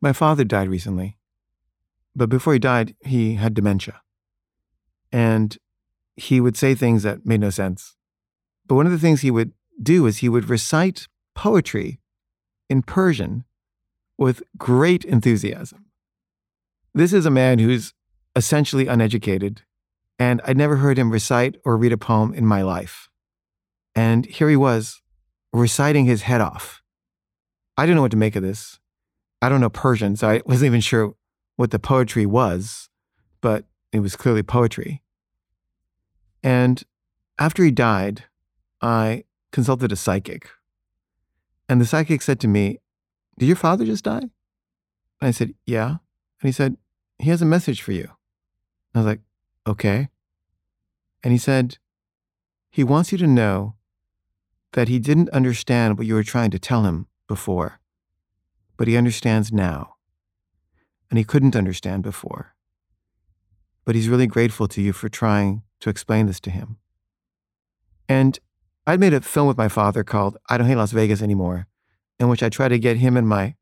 My father died recently, but before he died, he had dementia. And he would say things that made no sense. But one of the things he would do is he would recite poetry in Persian with great enthusiasm. This is a man who's essentially uneducated, and I'd never heard him recite or read a poem in my life. And here he was, reciting his head off. I didn't know what to make of this. I don't know Persian, so I wasn't even sure what the poetry was, but it was clearly poetry. And after he died, I consulted a psychic. And the psychic said to me, Did your father just die? And I said, Yeah. And he said, He has a message for you. I was like, Okay. And he said, He wants you to know that he didn't understand what you were trying to tell him before, but he understands now. And he couldn't understand before. But he's really grateful to you for trying to explain this to him. And I'd made a film with my father called I Don't Hate Las Vegas Anymore, in which I tried to get him and my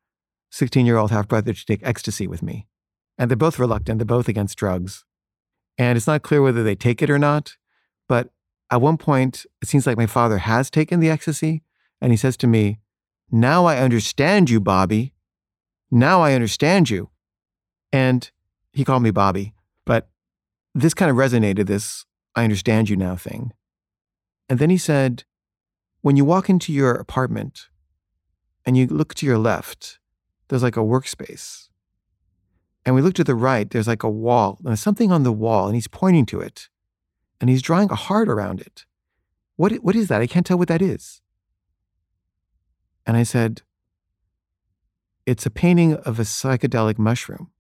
16 year old half brother to take ecstasy with me. And they're both reluctant, they're both against drugs. And it's not clear whether they take it or not, but at one point, it seems like my father has taken the ecstasy, and he says to me, Now I understand you, Bobby. Now I understand you. And he called me Bobby, but this kind of resonated this I understand you now thing. And then he said, When you walk into your apartment and you look to your left, there's like a workspace. And we look to the right, there's like a wall, and something on the wall, and he's pointing to it and he's drawing a heart around it. What, what is that? I can't tell what that is. And I said, It's a painting of a psychedelic mushroom.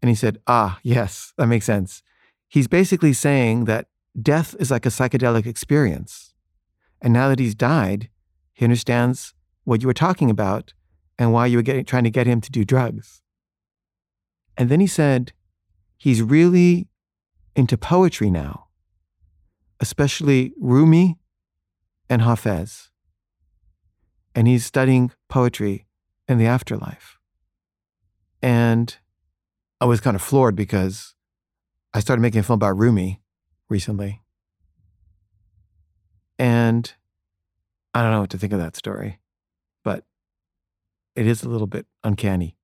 And he said, Ah, yes, that makes sense. He's basically saying that death is like a psychedelic experience. And now that he's died, he understands what you were talking about and why you were getting, trying to get him to do drugs. And then he said, He's really into poetry now, especially Rumi and Hafez. And he's studying poetry in the afterlife. And I was kind of floored because I started making a film about Rumi recently. And I don't know what to think of that story, but it is a little bit uncanny.